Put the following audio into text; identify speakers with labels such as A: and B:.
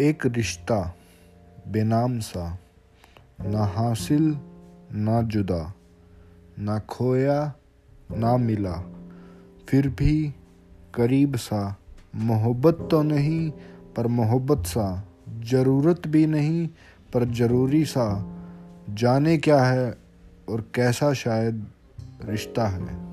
A: एक रिश्ता बेनाम सा, ना हासिल, ना जुदा, ना खोया, ना मिला। फिर भी करीब सा, मोहब्बत तो नहीं, पर मोहब्बत सा, ज़रूरत भी नहीं, पर ज़रूरी सा। जाने क्या है और कैसा शायद रिश्ता है।